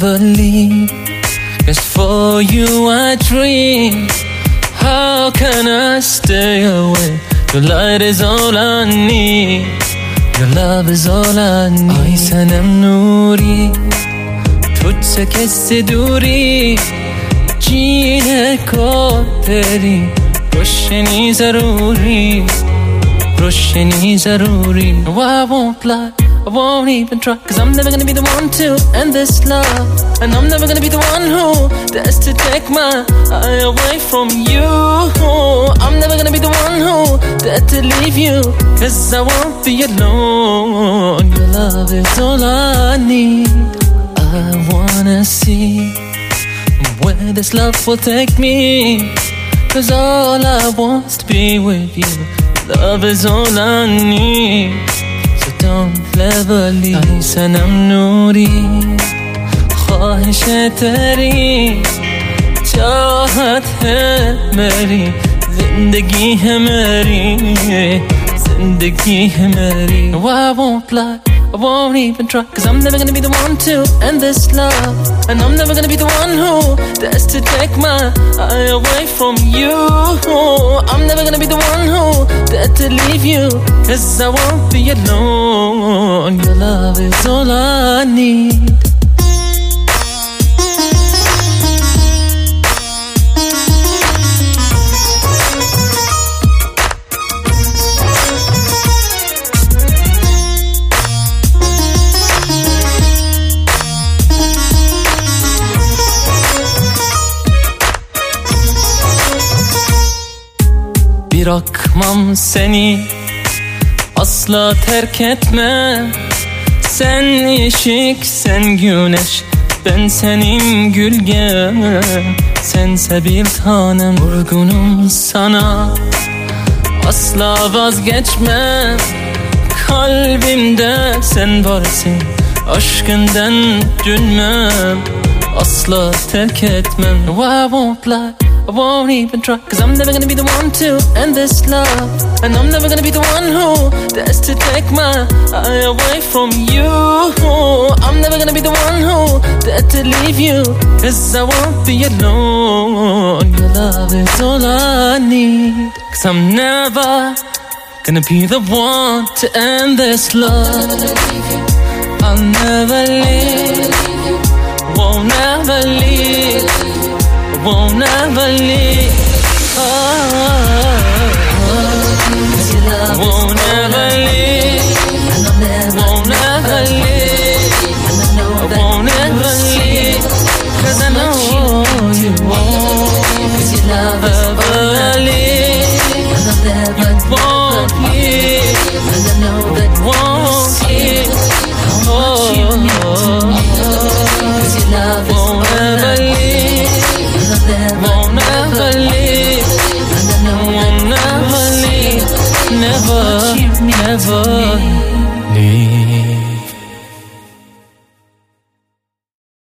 never leave. Cause for you I dream. How can I stay away? Your light is all I need. Your love is all I need. आई सनम नूरी तुझसे कैसे दूरी जीने को तेरी रोशनी जरूरी रोशनी जरूरी No I won't lie I won't even try. Cause I'm never gonna be the one to end this love. And I'm never gonna be the one who dares to take my eye away from you. I'm never gonna be the one who dare to leave you. Cause I won't be alone. Your love is all I need. I wanna see where this love will take me. Cause all I want's to be with you Love is all I need دام لبلی سنم نوری خواهش تری. چاهت ہے میری زندگی ہے میری زندگی ہے میری No I won't lie? I won't even try. Cause I'm never gonna be the one to end this love. And I'm never gonna be the one who Dares to take my eye away from you. I'm never gonna be the one who to leave you. Cause I won't be alone. Your love is all I need Bırakmam seni. Asla terk etmem Sen ışık, sen güneş. Ben senin gülgen Sense bir tanem Vurgunum sana. Asla vazgeçmem Kalbimde sen varsın. Aşkından dönmem. Asla terk etmem. I won't lie I won't even try. Cause I'm never gonna be the one to end this love. And I'm never gonna be the one who dares to take my eye away from you. I'm never gonna be the one who dare to leave you. Cause I won't be alone. Your love is all I need. Cause I'm never gonna be the one to end this love. I'll never leave Won't never leave won't never leave. Oh, won't never leave. Won't never leave. Won't never leave. Cause I know you won't ever Won't never leave. Won't never leave. Never, never leave.